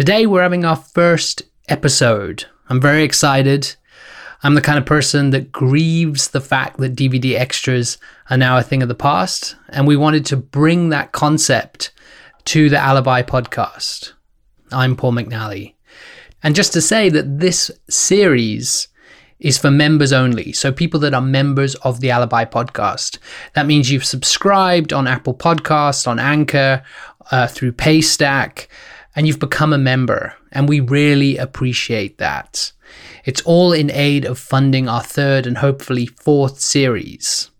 Today, we're having our first episode. I'm very excited. I'm the kind of person that grieves the fact that DVD extras are now a thing of the past, and we wanted to bring that concept to the Alibi podcast. I'm Paul McNally. And just to say that this series is for members only. So people that are members of the Alibi podcast. That means you've subscribed on Apple Podcasts, on Anchor, uh, through Paystack, and you've become a member. And we really appreciate that. It's all in aid of funding our third and hopefully fourth series.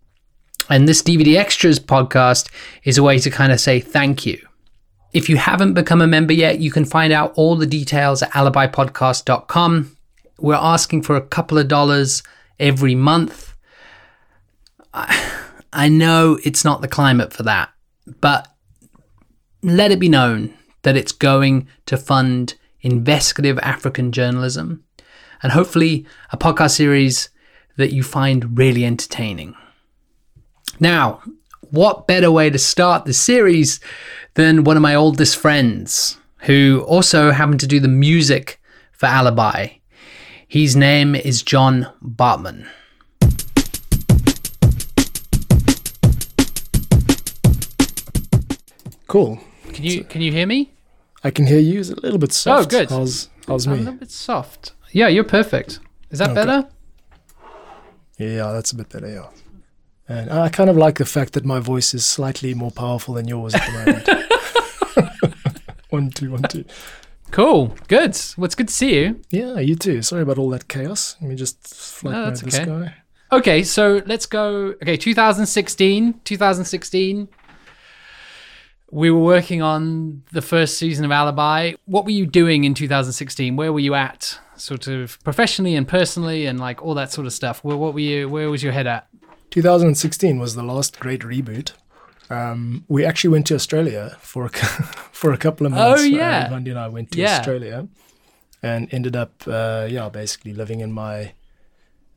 And this DVD Extras podcast is a way to kind of say thank you. If you haven't become a member yet, you can find out all the details at alibipodcast.com. We're asking for a couple of dollars every month. I know it's not the climate for that, but let it be known that it's going to fund investigative African journalism and hopefully a podcast series that you find really entertaining. Now, what better way to start the series than one of my oldest friends who also happened to do the music for Alibi? His name is John Bartmann. Cool. Can you can you hear me? I can hear you. It's a little bit oh, soft. Oh, good. How's how's me? A little bit soft. Yeah, you're perfect. Is that Okay. better? Yeah, that's a bit better. Yeah. And I kind of like the fact that my voice is slightly more powerful than yours at the moment. one two one two. Cool. Good. Well, it's good to see you. Yeah, you too. Sorry about all that chaos. Let me just flight No, mode this okay. guy. Okay, so let's go. Okay, 2016. 2016. We were working on the first season of Alibi. What were you doing in 2016? Where were you at, sort of professionally and personally, and like all that sort of stuff? Where, what were you? Where was your head at? 2016 was the last great reboot. Um, we actually went to Australia for a, for a couple of months. Oh, yeah. uh, and I went to Yeah. Australia, and ended up, uh, yeah, basically living in my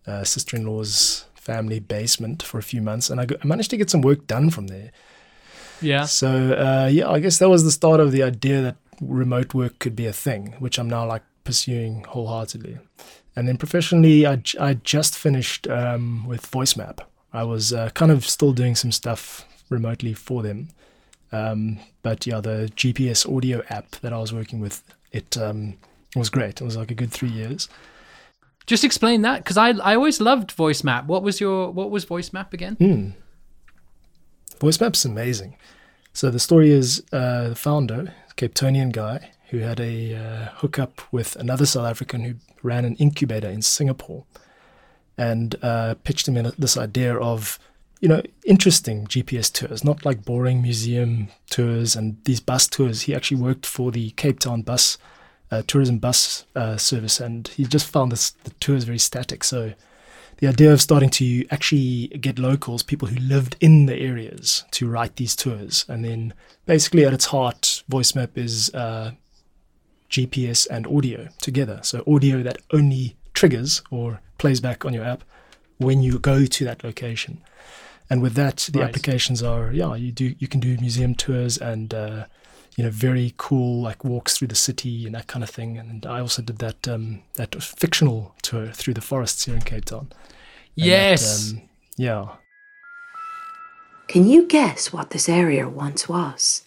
uh, sister-in-law's family basement for a few months, and I, got, I managed to get some work done from there. Yeah. So uh, yeah, I guess that was the start of the idea that remote work could be a thing, which I'm now like pursuing wholeheartedly. And then professionally, I, I just finished um, with VoiceMap. I was uh, kind of still doing some stuff remotely for them, um, but yeah, the GPS audio app that I was working with, it um, was great. It was like a good three years. Just explain that because I I always loved VoiceMap. What was your what was VoiceMap again? Hmm. VoiceMap's amazing. So the story is uh, the founder, Cape Townian guy, who had a uh, hookup with another South African who ran an incubator in Singapore, and uh, pitched him in this idea of, you know, interesting GPS tours, not like boring museum tours and these bus tours. He actually worked for the Cape Town bus uh, tourism bus uh, service, and he just found this the tours very static. So the idea of starting to actually get locals, people who lived in the areas, to write these tours. And then basically at its heart, VoiceMap is uh, GPS and audio together. So audio that only triggers or plays back on your app when you go to that location. And with that, the Right. applications are yeah, you do you can do museum tours and uh, you know very cool like walks through the city and that kind of thing. And I also did that um, that fictional tour through the forests here in Cape Town. And that, Yes. um, yeah. Can you guess what this area once was?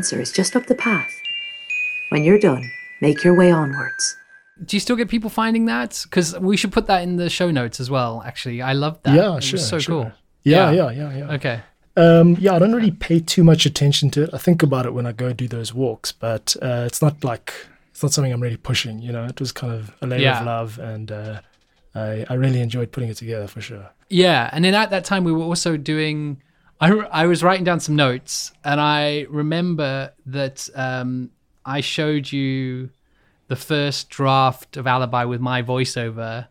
Answer is just up the path. When you're done, make your way onwards. Do you still get people finding that? Because we should put that in the show notes as well. Actually, I love that. Yeah, it sure. Was so sure. cool. Yeah, Yeah. yeah, yeah, yeah. Okay. Um, yeah, I don't really pay too much attention to it. I think about it when I go do those walks, but uh, it's not like it's not something I'm really pushing. You know, it was kind of a labor Yeah. of love, and uh, I, I really enjoyed putting it together for sure. Yeah, and then at that time we were also doing. I I was writing down some notes, and I remember that um, I showed you the first draft of Alibi with my voiceover,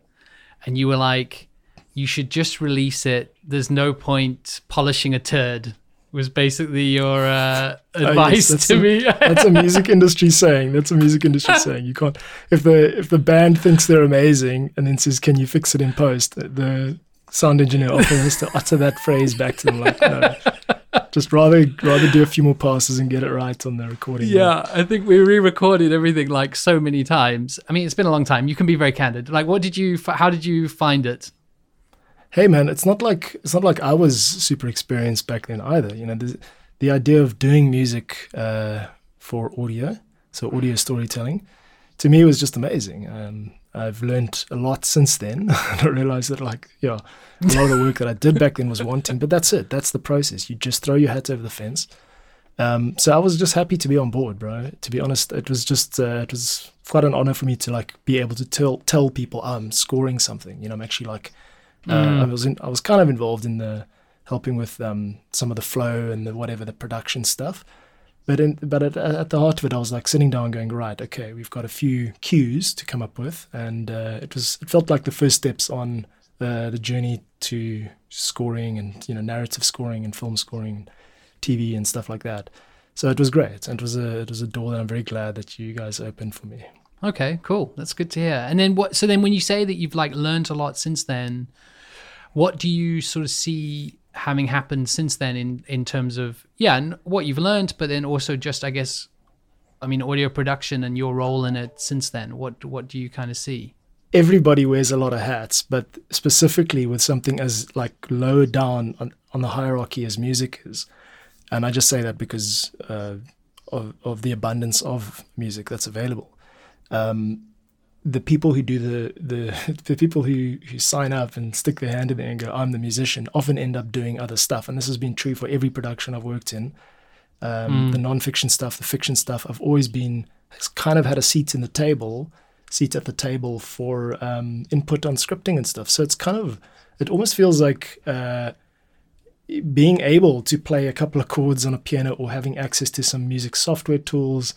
and you were like, "You should just release it. There's no point polishing a turd." was basically your uh, Oh, yes, advice to a- me. That's a music industry saying. That's a music industry saying. You can't if the if the band thinks they're amazing and then says, "Can you fix it in post?" The sound engineer often has to utter that phrase back to them, like, "No, just rather rather do a few more passes and get it right on the recording." Yeah, I think we re-recorded everything like so many times. I mean, it's been a long time. You can be very candid. Like, what did you? How did you find it? hey man it's not like it's not like i was super experienced back then either you know the, the idea of doing music uh, for audio so audio storytelling to me was just amazing um, i've learned a lot since then. I realized that like yeah a lot of the work that i did back then was wanting but that's it. That's the process. You just throw your hat over the fence. Um, so i was just happy to be on board bro. To be honest it was just uh, it was quite an honor for me to like be able to tell tell people i'm scoring something. You know i'm actually like uh, I was in, I was kind of involved in the helping with um, some of the flow and the whatever the production stuff. But in, but at, at the heart of it, I was like sitting down, going, right, okay, we've got a few cues to come up with, and uh, it was it felt like the first steps on uh, the journey to scoring and you know narrative scoring and film scoring, TV and stuff like that. So it was great, and it was a it was a door that I'm very glad that you guys opened for me. Okay, cool. That's good to hear. And then what? So then, when you say that you've like learned a lot since then, what do you sort of see having happened since then in in terms of yeah, and what you've learned, but then also just I guess, I mean, audio production and your role in it since then. What what do you kind of see? everybody wears a lot of hats, but specifically with something as like low down on, on the hierarchy as music is. And I just say that because uh, of, of the abundance of music that's available. Um, the people who do the, the the people who, who sign up and stick their hand in there and go, I'm the musician, often end up doing other stuff. And this has been true for every production I've worked in. Um, The nonfiction stuff, the fiction stuff, I've always been kind of had a seat in the table, seat at the table for um, input on scripting and stuff. So it's kind of, it almost feels like uh, being able to play a couple of chords on a piano or having access to some music software tools.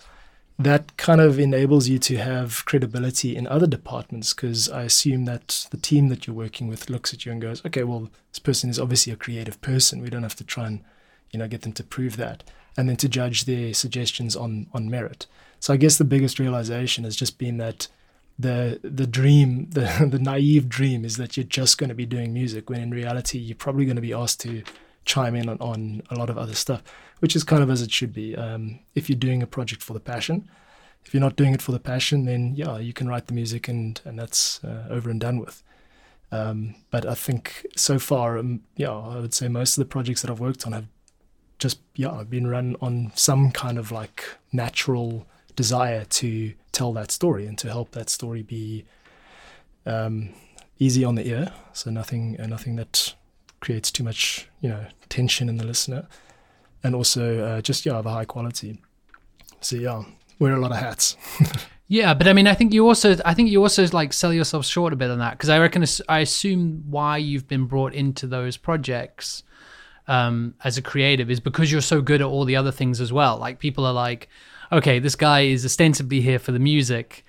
That kind of enables you to have credibility in other departments because I assume that the team that you're working with looks at you and goes, okay, well, this person is obviously a creative person. We don't have to try and, you know, get them to prove that. And then to judge their suggestions on on merit. So I guess the biggest realization has just been that the the dream, the the naive dream, is that you're just going to be doing music when in reality you're probably going to be asked to chime in on, on a lot of other stuff, which is kind of as it should be. Um, if you're doing a project for the passion, if you're not doing it for the passion, then yeah, you can write the music and and that's uh, over and done with. Um, but I think so far, um, yeah, I would say most of the projects that I've worked on have just yeah been run on some kind of like natural desire to tell that story and to help that story be um, easy on the ear. So nothing, uh, nothing that creates too much, you know, tension in the listener, and also uh, just yeah a high quality. So yeah, wear a lot of hats. Yeah, but I mean, I think you also, I think you also like sell yourself short a bit on that because I reckon, I assume why you've been brought into those projects um, as a creative is because you're so good at all the other things as well. Like people are like, okay, this guy is ostensibly here for the music,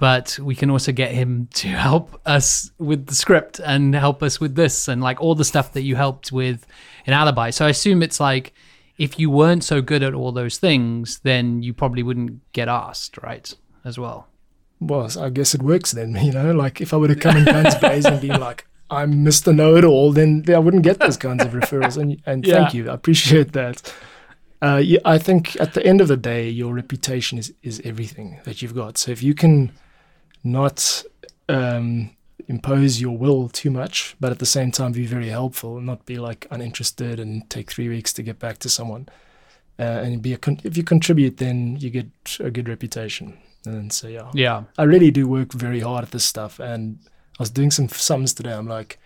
but we can also get him to help us with the script and help us with this and like all the stuff that you helped with in Alibi. So I assume it's like if you weren't so good at all those things, then you probably wouldn't get asked, right? As well. Well, I guess it works then. You know, like if I would have come in guns blazing and been like, "I'm Mr. Know It All," then I wouldn't get those kinds of referrals. And and thank you, I appreciate that. Uh, yeah, I think at the end of the day, your reputation is is everything that you've got. So if you can not um, impose your will too much, but at the same time be very helpful and not be like uninterested and take three weeks to get back to someone, uh, and be a con- if you contribute, then you get a good reputation. And so yeah, Yeah. I really do work very hard at this stuff. And I was doing some sums today. I'm like,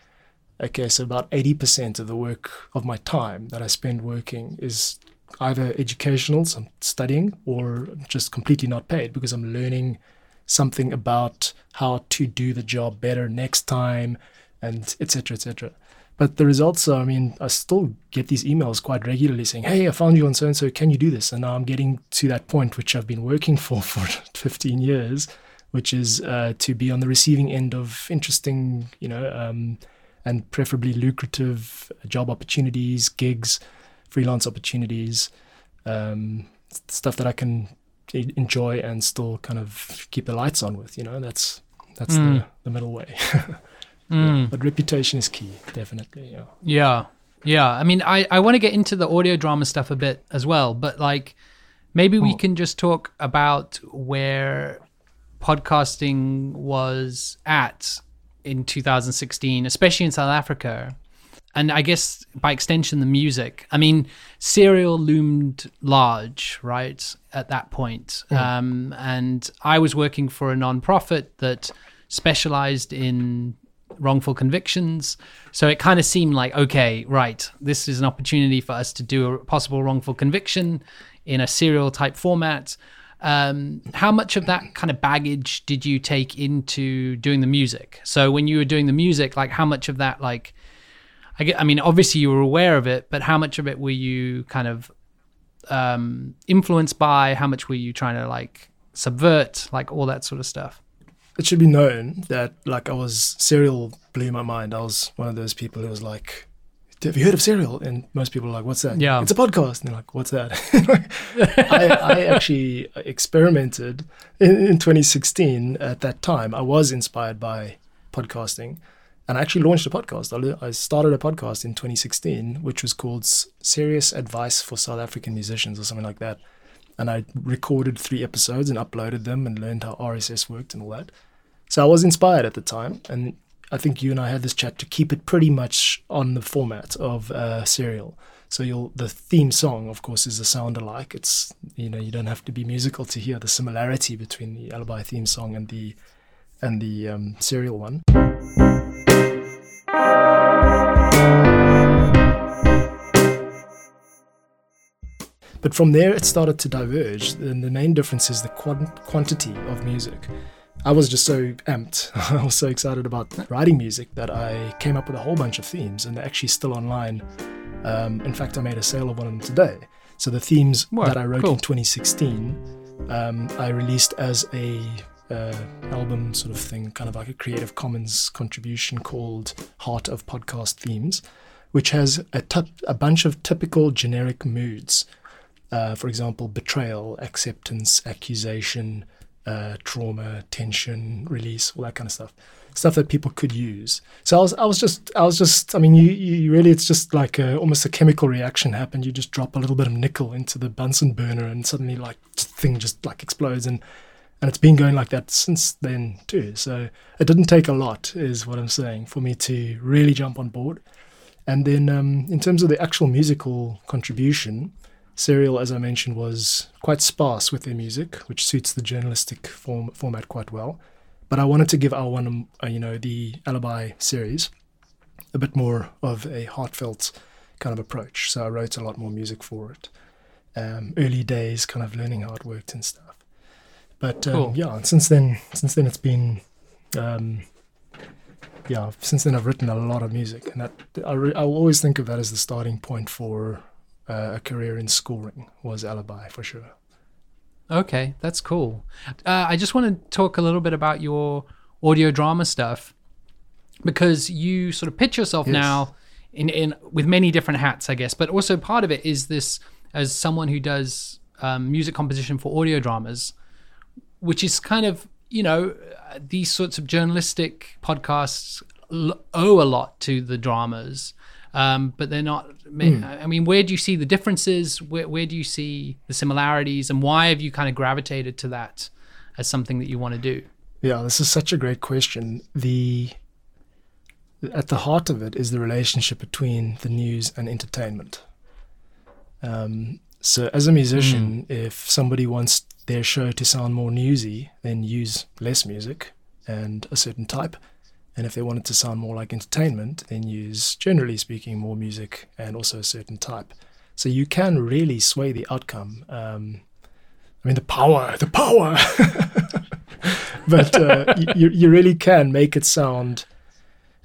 okay, so about 80% of the work of my time that I spend working is either educational, so I'm studying, or just completely not paid because I'm learning something about how to do the job better next time and etc etc but the results are i mean i still get these emails quite regularly saying hey i found you on so and so can you do this? And now i'm getting to that point which i've been working for for 15 years which is uh, to be on the receiving end of interesting you know um, and preferably lucrative job opportunities gigs freelance opportunities, um, stuff that I can enjoy and still kind of keep the lights on with. You know, that's that's Mm. the, the middle way. Mm. But reputation is key, definitely. Yeah. Yeah. Yeah. I mean, I, I want to get into the audio drama stuff a bit as well, but like maybe we Oh. can just talk about where podcasting was at in 2016, especially in South Africa. And I guess by extension, the music. I mean, Serial loomed large, right, at that point. Um, and I was working for a nonprofit that specialized in wrongful convictions. So it kind of seemed like, okay, right, this is an opportunity for us to do a possible wrongful conviction in a serial type format. Um, how much of that kind of baggage did you take into doing the music? So when you were doing the music, like how much of that, like, I get, I mean, obviously you were aware of it, but how much of it were you kind of um, influenced by? How much were you trying to like subvert, like all that sort of stuff? it should be known that like I was serial blew my mind. I was one of those people who was like, "Have you heard of serial?" And most people are like, "What's that?" Yeah. it's a podcast. And they're like, "What's that?" I, I actually experimented in, in 2016. At that time, I was inspired by podcasting, and I actually launched a podcast. I, started a podcast in 2016, which was called "Serious Advice for South African Musicians" or something like that and I recorded three episodes and uploaded them and learned how RSS worked and all that. So I was inspired at the time, and I think you and I had this chat to keep it pretty much on the format of uh, serial. So you'll the theme song, of course, is a sound alike. It's you know you don't have to be musical to hear the similarity between the Alibi theme song and the and the um, serial one. But from there, it started to diverge. And the main difference is the quantity of music. I was just so amped. I was so excited about writing music that I came up with a whole bunch of themes, and they're actually still online. Um, in fact, I made a sale of one of them today. So the themes Wow, that I wrote cool. in 2016, um, I released as a uh, album sort of thing, kind of like a Creative Commons contribution called Heart of Podcast Themes, which has a tup- a bunch of typical generic moods uh, for example, betrayal, acceptance, accusation, uh, trauma, tension, release, all that kind of stuff. Stuff that people could use. So I was, I was just, I was just, I mean, you, you really, it's just like a, almost a chemical reaction happened. You just drop a little bit of nickel into the Bunsen burner, and suddenly, like, thing just like explodes, and and it's been going like that since then too. So it didn't take a lot, is what I'm saying, for me to really jump on board. And then, um, in terms of the actual musical contribution, Serial, as I mentioned, was quite sparse with their music, which suits the journalistic form, format quite well. But I wanted to give our one, uh, you know, the Alibi series, a bit more of a heartfelt kind of approach. So I wrote a lot more music for it. Um, early days, kind of learning how it worked and stuff. But um, Cool. yeah, since then, since then it's been, um, yeah, since then I've written a lot of music, and that I, re- I always think of that as the starting point for uh, a career in scoring was Alibi for sure. Okay, that's cool. Uh, I just want to talk a little bit about your audio drama stuff because you sort of pitch yourself Yes. now in, in with many different hats, I guess. But also part of it is this as someone who does um, music composition for audio dramas, which is kind of you know these sorts of journalistic podcasts l- owe a lot to the dramas. Um, but they're not. I mean, where do you see the differences? Where, where do you see the similarities, and why have you kind of gravitated to that as something that you want to do? Yeah, this is such a great question. The at the heart of it is the relationship between the news and entertainment. Um, so, as a musician, if somebody wants their show to sound more newsy, then use less music and a certain type. And if they wanted to sound more like entertainment, then use, generally speaking, more music and also a certain type. So you can really sway the outcome. Um, I mean, the power, the power. but uh, you, you really can make it sound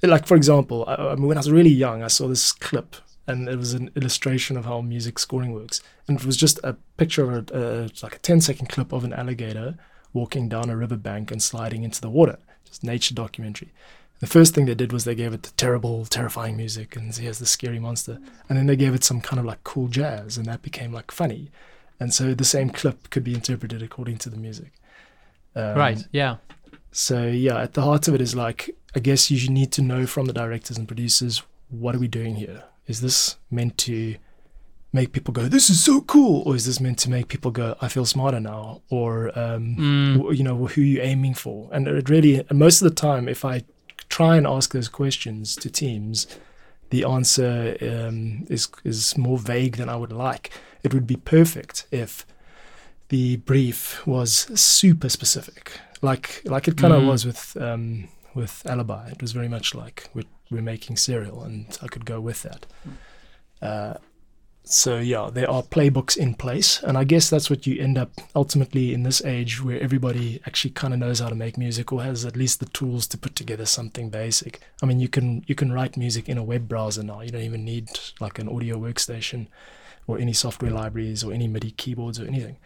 like, for example, I, I mean, when I was really young, I saw this clip and it was an illustration of how music scoring works. And it was just a picture of a, like a 10 second clip of an alligator walking down a riverbank and sliding into the water, just nature documentary. The first thing they did was they gave it the terrible, terrifying music, and here's the scary monster. And then they gave it some kind of like cool jazz, and that became like funny. And so the same clip could be interpreted according to the music. Um, right. Yeah. So yeah, at the heart of it is like I guess you need to know from the directors and producers what are we doing here? Is this meant to make people go, "This is so cool," or is this meant to make people go, "I feel smarter now," or um, Mm. you know, who are you aiming for? And it really, most of the time, if I try and ask those questions to teams, the answer um, is is more vague than I would like. It would be perfect if the brief was super specific, like like it kind of Mm. was with um, with Alibi. It was very much like we're, we're making Serial, and I could go with that. Uh, so yeah, there are playbooks in place, and I guess that's what you end up ultimately in this age where everybody actually kind of knows how to make music or has at least the tools to put together something basic. I mean, you can you can write music in a web browser now. You don't even need like an audio workstation or any software libraries or any MIDI keyboards or anything.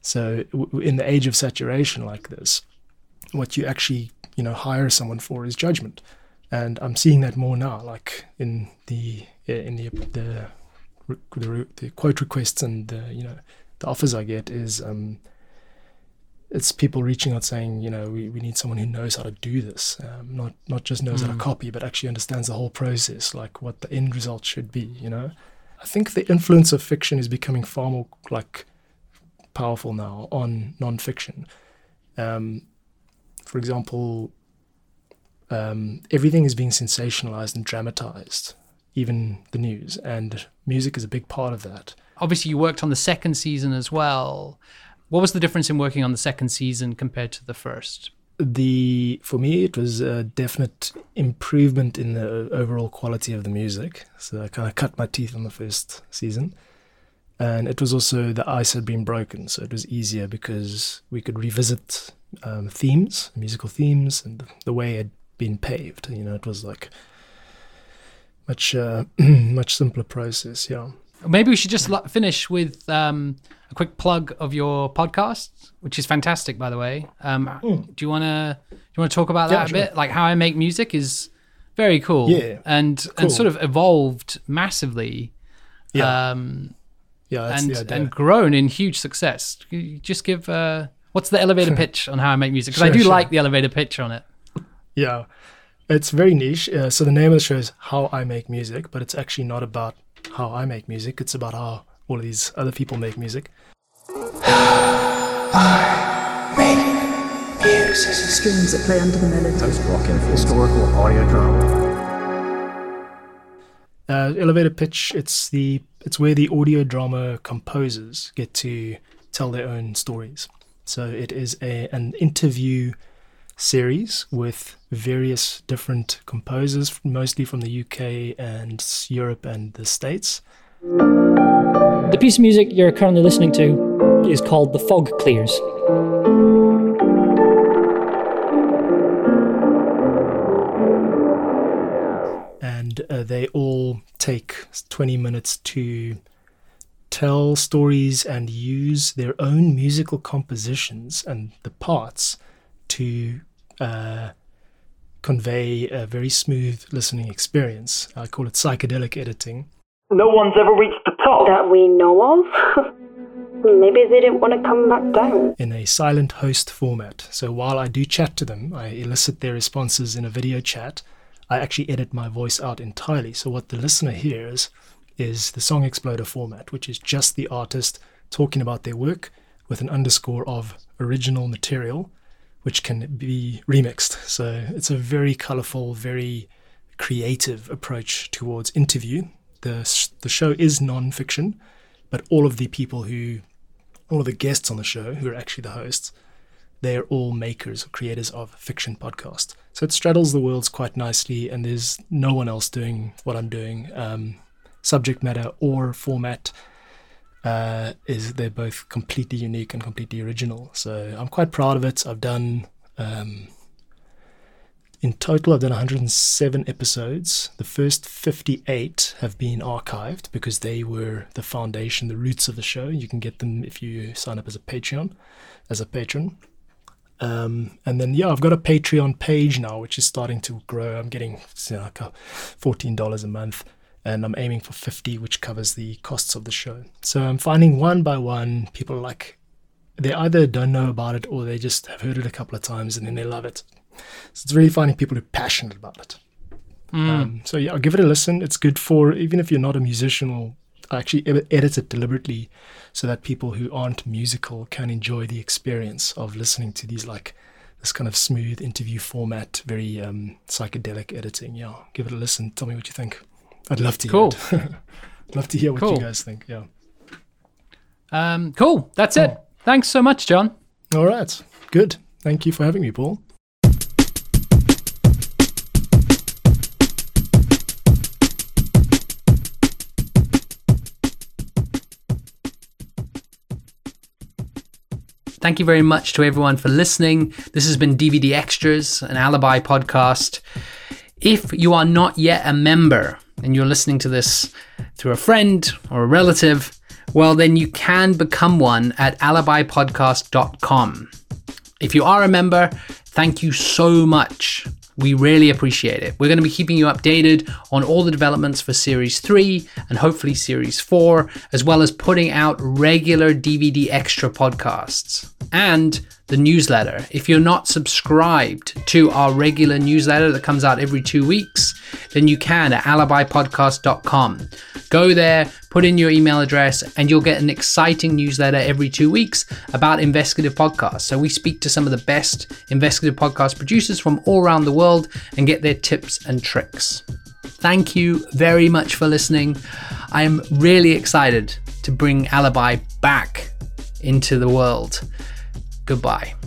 So w- in the age of saturation like this, what you actually you know hire someone for is judgment, and I'm seeing that more now, like in the in the the the, the quote requests and the you know the offers I get is um, it's people reaching out saying you know we, we need someone who knows how to do this. Um, not not just knows how to Mm. copy but actually understands the whole process like what the end result should be you know? I think the influence of fiction is becoming far more like powerful now on non-fiction. Um, for example um, everything is being sensationalized and dramatized even the news and music is a big part of that Obviously, you worked on the second season as well. What was the difference in working on the second season compared to the first? the for me it was a definite improvement in the overall quality of the music so i kind of cut my teeth on the first season and it was also the ice had been broken so it was easier because we could revisit um, themes musical themes and the, the way it had been paved you know it was like much uh, much simpler process yeah Maybe we should just finish with um, a quick plug of your podcast, which is fantastic, by the way. Um, Do you want to do you want to talk about. Yeah, that a sure. bit? Like how I make music is very cool, Yeah, and cool. and sort of evolved massively, yeah um, yeah and and grown in huge success. Just give uh, what's the elevator pitch on how I make music? Because I do sure. like the elevator pitch on it. Yeah, it's very niche. Uh, so the name of the show is How I Make Music, but it's actually not about how I make music. It's about how all of these other people make music. I make music. Strings that play under the melody. Post-rocking historical audio drama. Uh, elevator pitch. It's the it's where the audio drama composers get to tell their own stories. So it is a an interview series with various different composers, mostly from the UK and Europe and the States. The piece of music you're currently listening to is called The Fog Clears. and uh, they all take 20 minutes to tell stories and use their own musical compositions and the parts to uh, convey a very smooth listening experience. I call it psychedelic editing. No one's ever reached the top. that we know of. Maybe they didn't want to come back down. in a silent host format. So while I do chat to them, I elicit their responses in a video chat. I actually edit my voice out entirely. So what the listener hears is the Song Exploder format, which is just the artist talking about their work with an underscore of original material, which can be remixed. So it's a very colorful, very creative approach towards interview. The, the show is non fiction, but all of the people who all of the guests on the show, who are actually the hosts, they're all makers or creators of fiction podcast. So it straddles the worlds quite nicely, and there's no one else doing what I'm doing. Um, subject matter or format uh, is they're both completely unique and completely original. So I'm quite proud of it. I've done um, in total, I've done 107 episodes. The first 58 have been archived because they were the foundation, the roots of the show. You can get them if you sign up as a Patreon, as a patron. Um, and then yeah, I've got a Patreon page now, which is starting to grow. I'm getting you know, like a fourteen dollars a month, and I'm aiming for fifty, which covers the costs of the show. So I'm finding one by one, people like they either don't know about it or they just have heard it a couple of times and then they love it. So it's really finding people who are passionate about it. Um, so yeah, I'll give it a listen. It's good for even if you're not a musician or I actually ed- edit it deliberately so that people who aren't musical can enjoy the experience of listening to these like this kind of smooth interview format, very um, psychedelic editing. Yeah, give it a listen. Tell me what you think. I'd love to Cool. love to hear what Cool. you guys think. Yeah. Um, cool. That's it. Thanks so much, John. All right. Good. Thank you for having me, Paul. Thank you very much to everyone for listening. This has been DVD Extras, an alibi podcast. If you are not yet a member and you're listening to this through a friend or a relative, well, then you can become one at alibipodcast.com. If you are a member, thank you so much. We really appreciate it. We're going to be keeping you updated on all the developments for Series 3 and hopefully Series 4, as well as putting out regular DVD extra podcasts and the newsletter. If you're not subscribed to our regular newsletter that comes out every two weeks, then you can at alibipodcast.com. Go there, put in your email address, and you'll get an exciting newsletter every two weeks about investigative podcasts. So we speak to some of the best investigative podcast producers from all around the world and get their tips and tricks. Thank you very much for listening. I am really excited to bring Alibi back into the world. Goodbye.